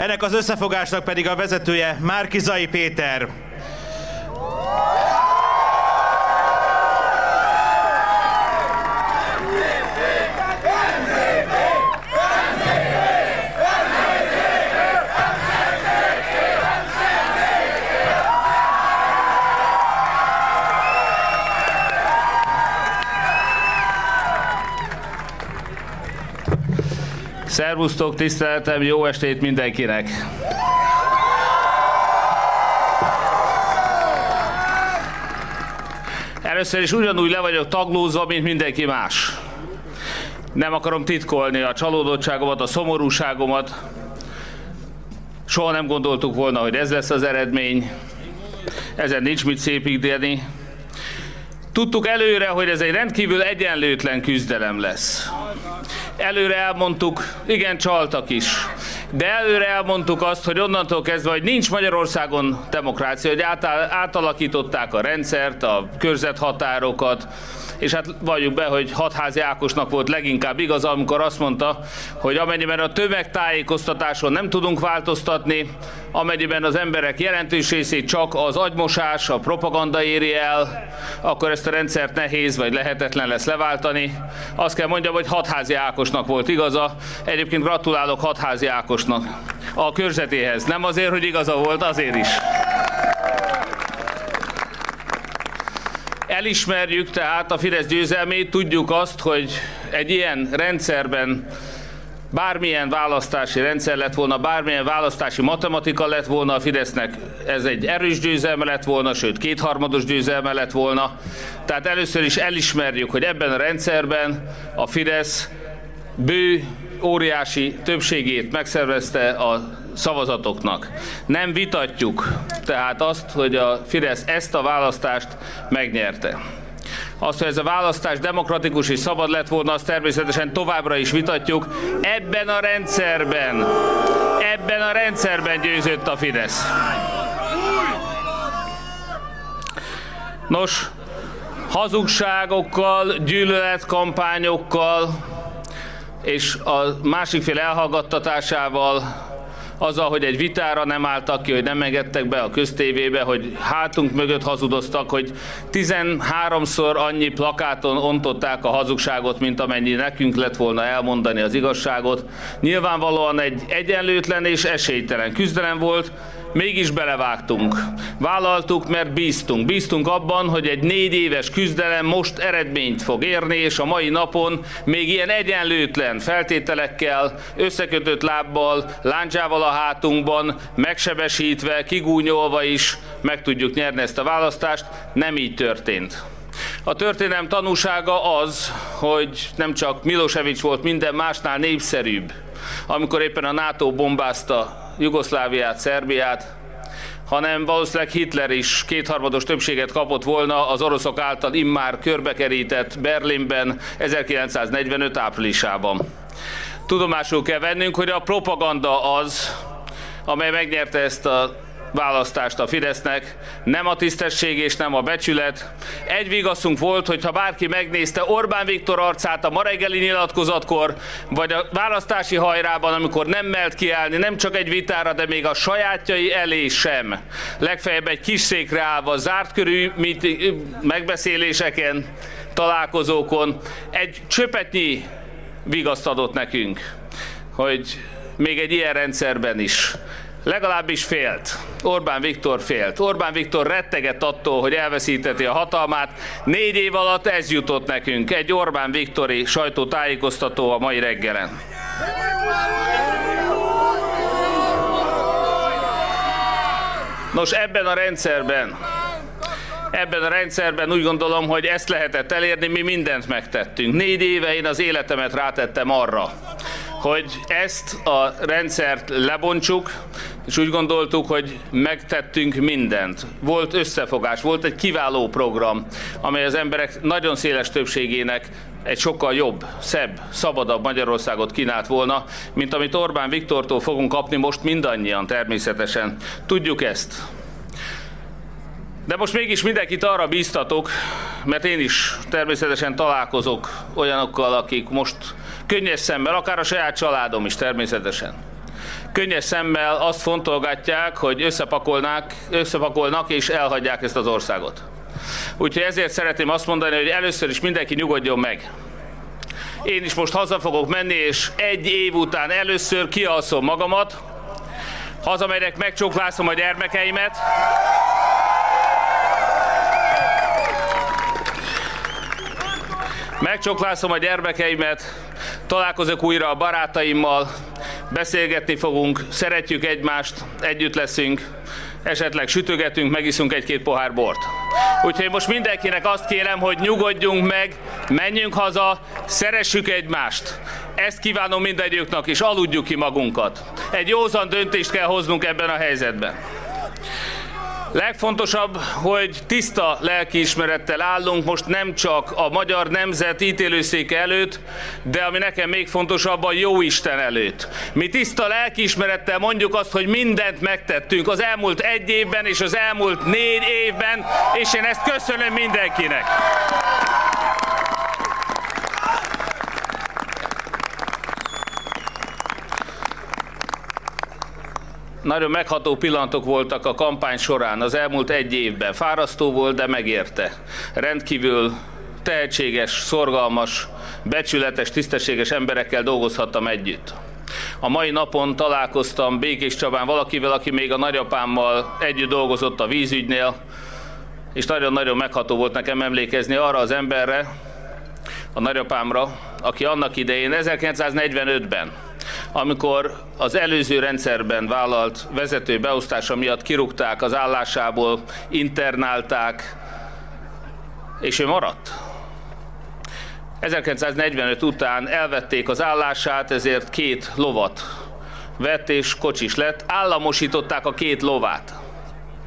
Ennek az összefogásnak pedig a vezetője Márkizai Péter. Szervusztok, tiszteletem, jó estét mindenkinek! Először is ugyanúgy le vagyok taglózva, mint mindenki más. Nem akarom titkolni a csalódottságomat, a szomorúságomat. Soha nem gondoltuk volna, hogy ez lesz az eredmény. Ezen nincs mit szépíteni. Tudtuk előre, hogy ez egy rendkívül egyenlőtlen küzdelem lesz. Előre elmondtuk, igen, csaltak is. De előre elmondtuk azt, hogy onnantól kezdve, hogy nincs Magyarországon demokrácia, hogy átalakították a rendszert, a körzethatárokat, és hát valljuk be, hogy hatházi Ákosnak volt leginkább igaz, amikor azt mondta, hogy amennyiben a tömegtájékoztatáson nem tudunk változtatni, amennyiben az emberek jelentős részét csak az agymosás, a propaganda éri el, akkor ezt a rendszert nehéz vagy lehetetlen lesz leváltani. Azt kell mondjam, hogy hatházi Ákosnak volt igaza. Egyébként gratulálok hatházi Ákosnak a körzetéhez. Nem azért, hogy igaza volt, azért is. Elismerjük tehát a Fidesz győzelmét, tudjuk azt, hogy egy ilyen rendszerben bármilyen választási rendszer lett volna, bármilyen választási matematika lett volna a Fidesznek, ez egy erős győzelme lett volna, sőt kétharmados győzelme lett volna. Tehát először is elismerjük, hogy ebben a rendszerben a Fidesz bő, óriási többségét megszervezte a szavazatoknak. Nem vitatjuk tehát azt, hogy a Fidesz ezt a választást megnyerte. Azt, hogy ez a választás demokratikus és szabad lett volna, azt természetesen továbbra is vitatjuk. Ebben a rendszerben, ebben a rendszerben győzött a Fidesz. Nos, hazugságokkal, gyűlöletkampányokkal és a másik fél elhallgattatásával azzal, hogy egy vitára nem álltak ki, hogy nem engedtek be a köztévébe, hogy hátunk mögött hazudoztak, hogy 13-szor annyi plakáton ontották a hazugságot, mint amennyi nekünk lett volna elmondani az igazságot. Nyilvánvalóan egy egyenlőtlen és esélytelen küzdelem volt, mégis belevágtunk. Vállaltuk, mert bíztunk. Bíztunk abban, hogy egy négy éves küzdelem most eredményt fog érni, és a mai napon még ilyen egyenlőtlen feltételekkel, összekötött lábbal, láncsával a hátunkban, megsebesítve, kigúnyolva is meg tudjuk nyerni ezt a választást. Nem így történt. A történelem tanúsága az, hogy nem csak Milosevic volt minden másnál népszerűbb, amikor éppen a NATO bombázta Jugoszláviát, Szerbiát, hanem valószínűleg Hitler is kétharmados többséget kapott volna az oroszok által immár körbekerített Berlinben 1945 áprilisában. Tudomásul kell vennünk, hogy a propaganda az, amely megnyerte ezt a választást a Fidesznek, nem a tisztesség és nem a becsület. Egy vigaszunk volt, hogy ha bárki megnézte Orbán Viktor arcát a ma reggeli nyilatkozatkor, vagy a választási hajrában, amikor nem melt kiállni, nem csak egy vitára, de még a sajátjai elé sem. Legfeljebb egy kis székre állva, zárt körű megbeszéléseken, találkozókon, egy csöpetnyi vigaszt adott nekünk, hogy még egy ilyen rendszerben is Legalábbis félt. Orbán Viktor félt. Orbán Viktor rettegett attól, hogy elveszíteti a hatalmát. Négy év alatt ez jutott nekünk. Egy Orbán Viktori sajtótájékoztató a mai reggelen. Nos, ebben a rendszerben ebben a rendszerben úgy gondolom, hogy ezt lehetett elérni, mi mindent megtettünk. Négy éve én az életemet rátettem arra, hogy ezt a rendszert lebontsuk, és úgy gondoltuk, hogy megtettünk mindent. Volt összefogás, volt egy kiváló program, amely az emberek nagyon széles többségének egy sokkal jobb, szebb, szabadabb Magyarországot kínált volna, mint amit Orbán Viktortól fogunk kapni most mindannyian természetesen. Tudjuk ezt. De most mégis mindenkit arra bíztatok, mert én is természetesen találkozok olyanokkal, akik most könnyes szemmel, akár a saját családom is természetesen. Könnyes szemmel azt fontolgatják, hogy összepakolnák, összepakolnak és elhagyják ezt az országot. Úgyhogy ezért szeretném azt mondani, hogy először is mindenki nyugodjon meg. Én is most haza fogok menni, és egy év után először kialszom magamat, hazamegyek, megcsóklászom a gyermekeimet, megcsóklászom a gyermekeimet, találkozok újra a barátaimmal, beszélgetni fogunk, szeretjük egymást, együtt leszünk, esetleg sütögetünk, megiszunk egy-két pohár bort. Úgyhogy most mindenkinek azt kérem, hogy nyugodjunk meg, menjünk haza, szeressük egymást. Ezt kívánom mindegyüknek, és aludjuk ki magunkat. Egy józan döntést kell hoznunk ebben a helyzetben. Legfontosabb, hogy tiszta lelkiismerettel állunk most nem csak a magyar nemzet ítélőszéke előtt, de ami nekem még fontosabb, a jó Isten előtt. Mi tiszta lelkiismerettel mondjuk azt, hogy mindent megtettünk az elmúlt egy évben és az elmúlt négy évben, és én ezt köszönöm mindenkinek. Nagyon megható pillanatok voltak a kampány során az elmúlt egy évben. Fárasztó volt, de megérte. Rendkívül tehetséges, szorgalmas, becsületes, tisztességes emberekkel dolgozhattam együtt. A mai napon találkoztam Békés Csabán valakivel, aki még a nagyapámmal együtt dolgozott a vízügynél, és nagyon-nagyon megható volt nekem emlékezni arra az emberre, a nagyapámra, aki annak idején 1945-ben amikor az előző rendszerben vállalt vezető beosztása miatt kirúgták az állásából, internálták, és ő maradt. 1945 után elvették az állását, ezért két lovat vett és kocsis lett. Államosították a két lovát.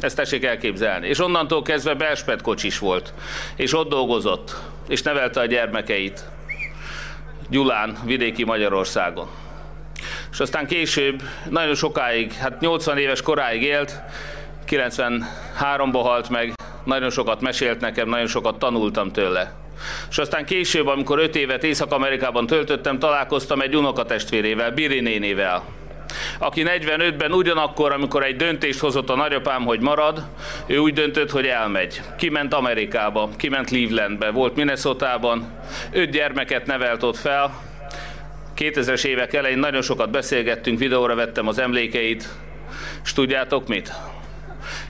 Ezt tessék elképzelni. És onnantól kezdve Belspet kocsis volt. És ott dolgozott. És nevelte a gyermekeit. Gyulán, vidéki Magyarországon és aztán később nagyon sokáig, hát 80 éves koráig élt, 93-ba halt meg, nagyon sokat mesélt nekem, nagyon sokat tanultam tőle. És aztán később, amikor 5 évet Észak-Amerikában töltöttem, találkoztam egy unokatestvérével, Biri nénivel, aki 45-ben ugyanakkor, amikor egy döntést hozott a nagyapám, hogy marad, ő úgy döntött, hogy elmegy. Kiment Amerikába, kiment Clevelandbe, volt Minnesota-ban, öt gyermeket nevelt ott fel, 2000-es évek elején nagyon sokat beszélgettünk, videóra vettem az emlékeit, és tudjátok mit?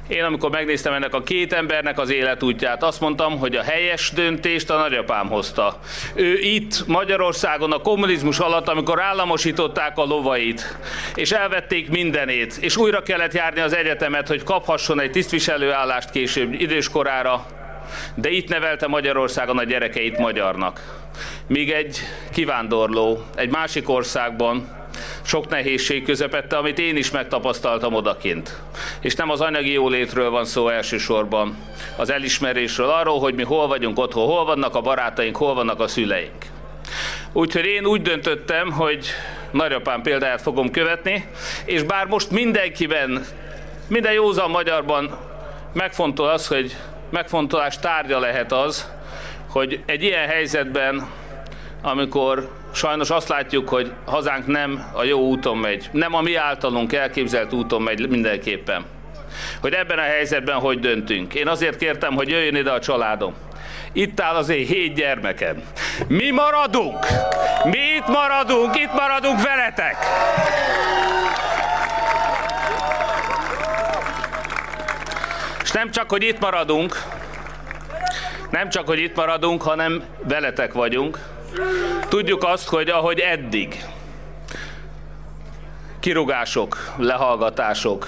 Én amikor megnéztem ennek a két embernek az életútját, azt mondtam, hogy a helyes döntést a nagyapám hozta. Ő itt Magyarországon a kommunizmus alatt, amikor államosították a lovait, és elvették mindenét, és újra kellett járni az egyetemet, hogy kaphasson egy tisztviselőállást később időskorára, de itt nevelte Magyarországon a gyerekeit magyarnak míg egy kivándorló egy másik országban sok nehézség közepette, amit én is megtapasztaltam odakint. És nem az anyagi jólétről van szó elsősorban, az elismerésről, arról, hogy mi hol vagyunk otthon, hol vannak a barátaink, hol vannak a szüleink. Úgyhogy én úgy döntöttem, hogy nagyapám példáját fogom követni, és bár most mindenkiben, minden józan magyarban megfontol az, hogy megfontolás tárgya lehet az, hogy egy ilyen helyzetben amikor sajnos azt látjuk, hogy hazánk nem a jó úton megy, nem a mi általunk elképzelt úton megy mindenképpen. Hogy ebben a helyzetben hogy döntünk. Én azért kértem, hogy jöjjön ide a családom. Itt áll az én hét gyermekem. Mi maradunk! Mi itt maradunk, itt maradunk veletek! És nem csak, hogy itt maradunk, nem csak, hogy itt maradunk, hanem veletek vagyunk, Tudjuk azt, hogy ahogy eddig kirugások, lehallgatások,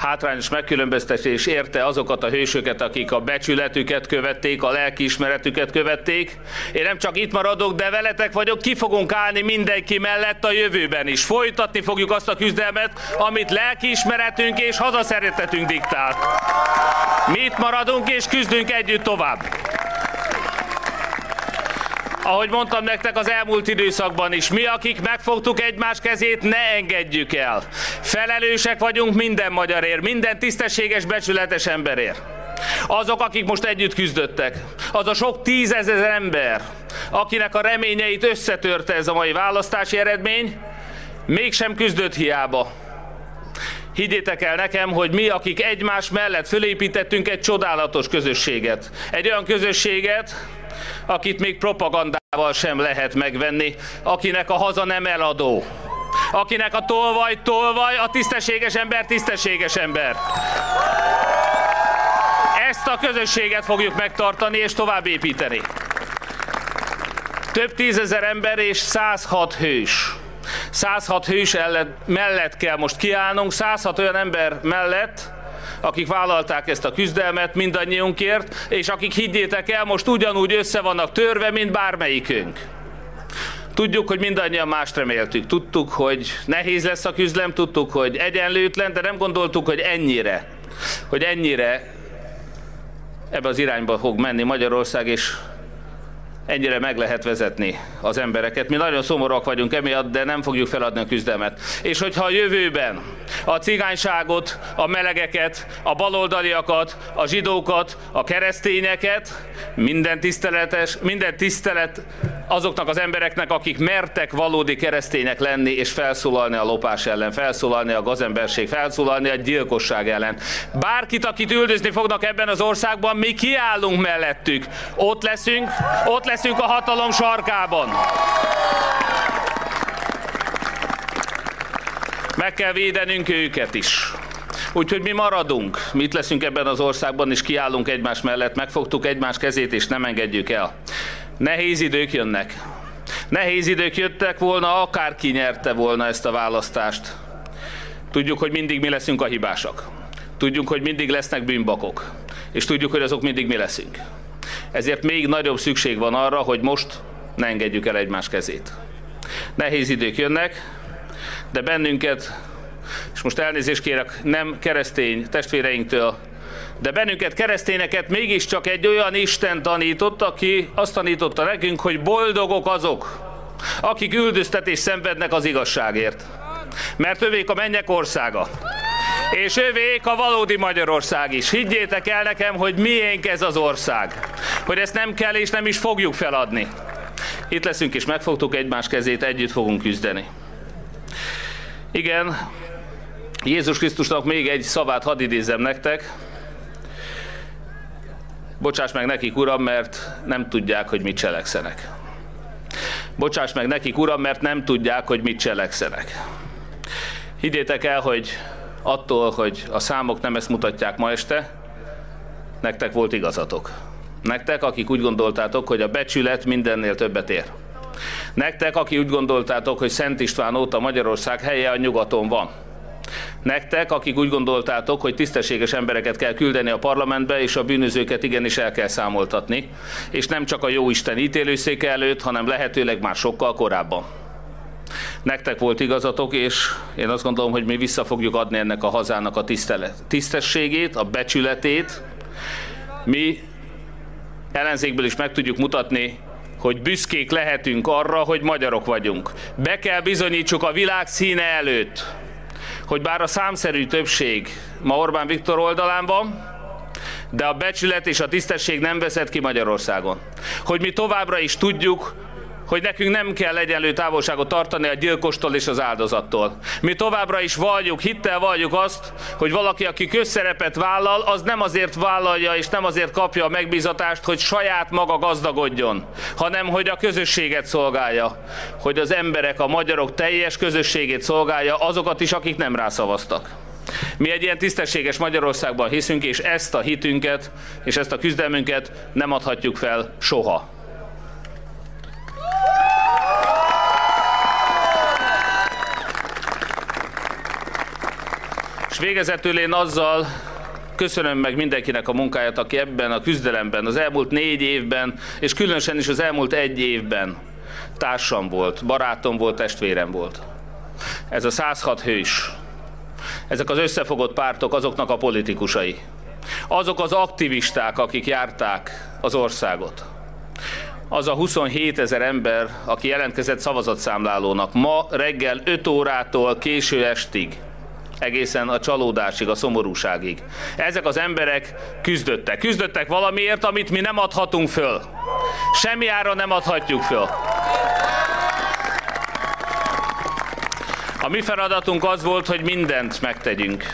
hátrányos megkülönböztetés érte azokat a hősöket, akik a becsületüket követték, a lelkiismeretüket követték. Én nem csak itt maradok, de veletek vagyok, ki fogunk állni mindenki mellett a jövőben is. Folytatni fogjuk azt a küzdelmet, amit lelkiismeretünk és hazaszeretetünk diktál. Mi itt maradunk és küzdünk együtt tovább ahogy mondtam nektek az elmúlt időszakban is, mi, akik megfogtuk egymás kezét, ne engedjük el. Felelősek vagyunk minden magyarért, minden tisztességes, becsületes emberért. Azok, akik most együtt küzdöttek, az a sok tízezer ember, akinek a reményeit összetörte ez a mai választási eredmény, mégsem küzdött hiába. Higgyétek el nekem, hogy mi, akik egymás mellett fölépítettünk egy csodálatos közösséget. Egy olyan közösséget, akit még propagandával sem lehet megvenni, akinek a haza nem eladó, akinek a tolvaj tolvaj, a tisztességes ember tisztességes ember. Ezt a közösséget fogjuk megtartani és tovább építeni. Több tízezer ember és 106 hős. 106 hős mellett kell most kiállnunk, 106 olyan ember mellett, akik vállalták ezt a küzdelmet mindannyiunkért, és akik higgyétek el, most ugyanúgy össze vannak törve, mint bármelyikünk. Tudjuk, hogy mindannyian mást reméltük. Tudtuk, hogy nehéz lesz a küzdelem, tudtuk, hogy egyenlőtlen, de nem gondoltuk, hogy ennyire, hogy ennyire ebbe az irányba fog menni Magyarország, és ennyire meg lehet vezetni az embereket. Mi nagyon szomorúak vagyunk emiatt, de nem fogjuk feladni a küzdelmet. És hogyha a jövőben a cigányságot, a melegeket, a baloldaliakat, a zsidókat, a keresztényeket, minden tiszteletes, minden tisztelet azoknak az embereknek, akik mertek valódi keresztények lenni és felszólalni a lopás ellen, felszólalni a gazemberség, felszólalni a gyilkosság ellen. Bárkit, akit üldözni fognak ebben az országban, mi kiállunk mellettük. Ott leszünk, ott leszünk a hatalom sarkában. Meg kell védenünk őket is. Úgyhogy mi maradunk, mit leszünk ebben az országban, és kiállunk egymás mellett, megfogtuk egymás kezét, és nem engedjük el. Nehéz idők jönnek. Nehéz idők jöttek volna, akárki nyerte volna ezt a választást. Tudjuk, hogy mindig mi leszünk a hibásak. Tudjuk, hogy mindig lesznek bűnbakok. És tudjuk, hogy azok mindig mi leszünk. Ezért még nagyobb szükség van arra, hogy most ne engedjük el egymás kezét. Nehéz idők jönnek, de bennünket, és most elnézést kérek, nem keresztény testvéreinktől, de bennünket, keresztényeket mégiscsak egy olyan Isten tanított, aki azt tanította nekünk, hogy boldogok azok, akik üldöztetést szenvednek az igazságért. Mert övék a mennyek országa. És övék a valódi Magyarország is. Higgyétek el nekem, hogy miénk ez az ország. Hogy ezt nem kell és nem is fogjuk feladni. Itt leszünk és megfogtuk egymás kezét, együtt fogunk küzdeni. Igen, Jézus Krisztusnak még egy szavát hadd idézem nektek. Bocsáss meg nekik, Uram, mert nem tudják, hogy mit cselekszenek. Bocsáss meg nekik, Uram, mert nem tudják, hogy mit cselekszenek. Higgyétek el, hogy attól, hogy a számok nem ezt mutatják ma este, nektek volt igazatok. Nektek, akik úgy gondoltátok, hogy a becsület mindennél többet ér. Nektek, akik úgy gondoltátok, hogy Szent István óta Magyarország helye a nyugaton van. Nektek, akik úgy gondoltátok, hogy tisztességes embereket kell küldeni a parlamentbe, és a bűnözőket igenis el kell számoltatni, és nem csak a jóisten ítélőszéke előtt, hanem lehetőleg már sokkal korábban. Nektek volt igazatok, és én azt gondolom, hogy mi vissza fogjuk adni ennek a hazának a tisztességét, a becsületét. Mi ellenzékből is meg tudjuk mutatni, hogy büszkék lehetünk arra, hogy magyarok vagyunk. Be kell bizonyítsuk a világ színe előtt, hogy bár a számszerű többség ma Orbán Viktor oldalán van, de a becsület és a tisztesség nem veszett ki Magyarországon. Hogy mi továbbra is tudjuk, hogy nekünk nem kell egyenlő távolságot tartani a gyilkostól és az áldozattól. Mi továbbra is valljuk, hittel valljuk azt, hogy valaki, aki közszerepet vállal, az nem azért vállalja és nem azért kapja a megbízatást, hogy saját maga gazdagodjon, hanem hogy a közösséget szolgálja, hogy az emberek, a magyarok teljes közösségét szolgálja, azokat is, akik nem rászavaztak. Mi egy ilyen tisztességes Magyarországban hiszünk, és ezt a hitünket és ezt a küzdelmünket nem adhatjuk fel soha. Végezetül én azzal köszönöm meg mindenkinek a munkáját, aki ebben a küzdelemben, az elmúlt négy évben, és különösen is az elmúlt egy évben társam volt, barátom volt, testvérem volt. Ez a 106 hős. Ezek az összefogott pártok azoknak a politikusai. Azok az aktivisták, akik járták az országot. Az a 27 ezer ember, aki jelentkezett szavazatszámlálónak ma reggel 5 órától késő estig egészen a csalódásig, a szomorúságig. Ezek az emberek küzdöttek. Küzdöttek valamiért, amit mi nem adhatunk föl. Semmi ára nem adhatjuk föl. A mi feladatunk az volt, hogy mindent megtegyünk.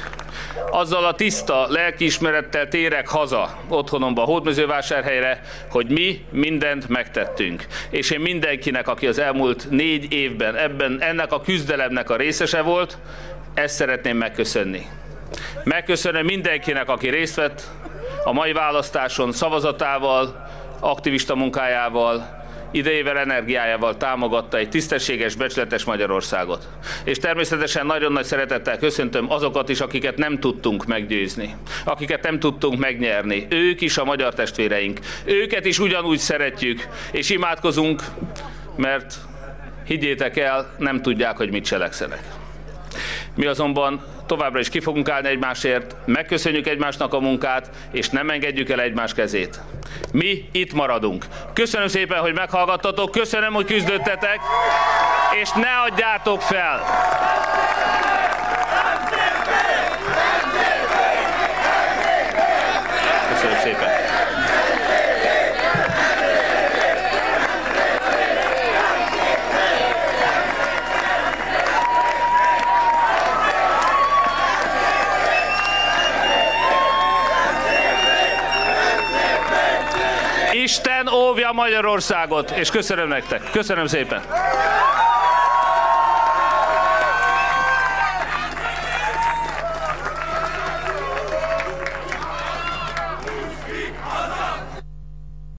Azzal a tiszta lelkiismerettel térek haza otthonomba, Hódmezővásárhelyre, hogy mi mindent megtettünk. És én mindenkinek, aki az elmúlt négy évben ebben, ennek a küzdelemnek a részese volt, ezt szeretném megköszönni. Megköszönöm mindenkinek, aki részt vett a mai választáson szavazatával, aktivista munkájával, idejével, energiájával támogatta egy tisztességes, becsületes Magyarországot. És természetesen nagyon nagy szeretettel köszöntöm azokat is, akiket nem tudtunk meggyőzni, akiket nem tudtunk megnyerni. Ők is a magyar testvéreink. Őket is ugyanúgy szeretjük, és imádkozunk, mert higgyétek el, nem tudják, hogy mit cselekszenek. Mi azonban továbbra is ki fogunk állni egymásért, megköszönjük egymásnak a munkát, és nem engedjük el egymás kezét. Mi itt maradunk. Köszönöm szépen, hogy meghallgattatok, köszönöm, hogy küzdöttetek, és ne adjátok fel! Óvja Magyarországot, és köszönöm nektek. Köszönöm szépen.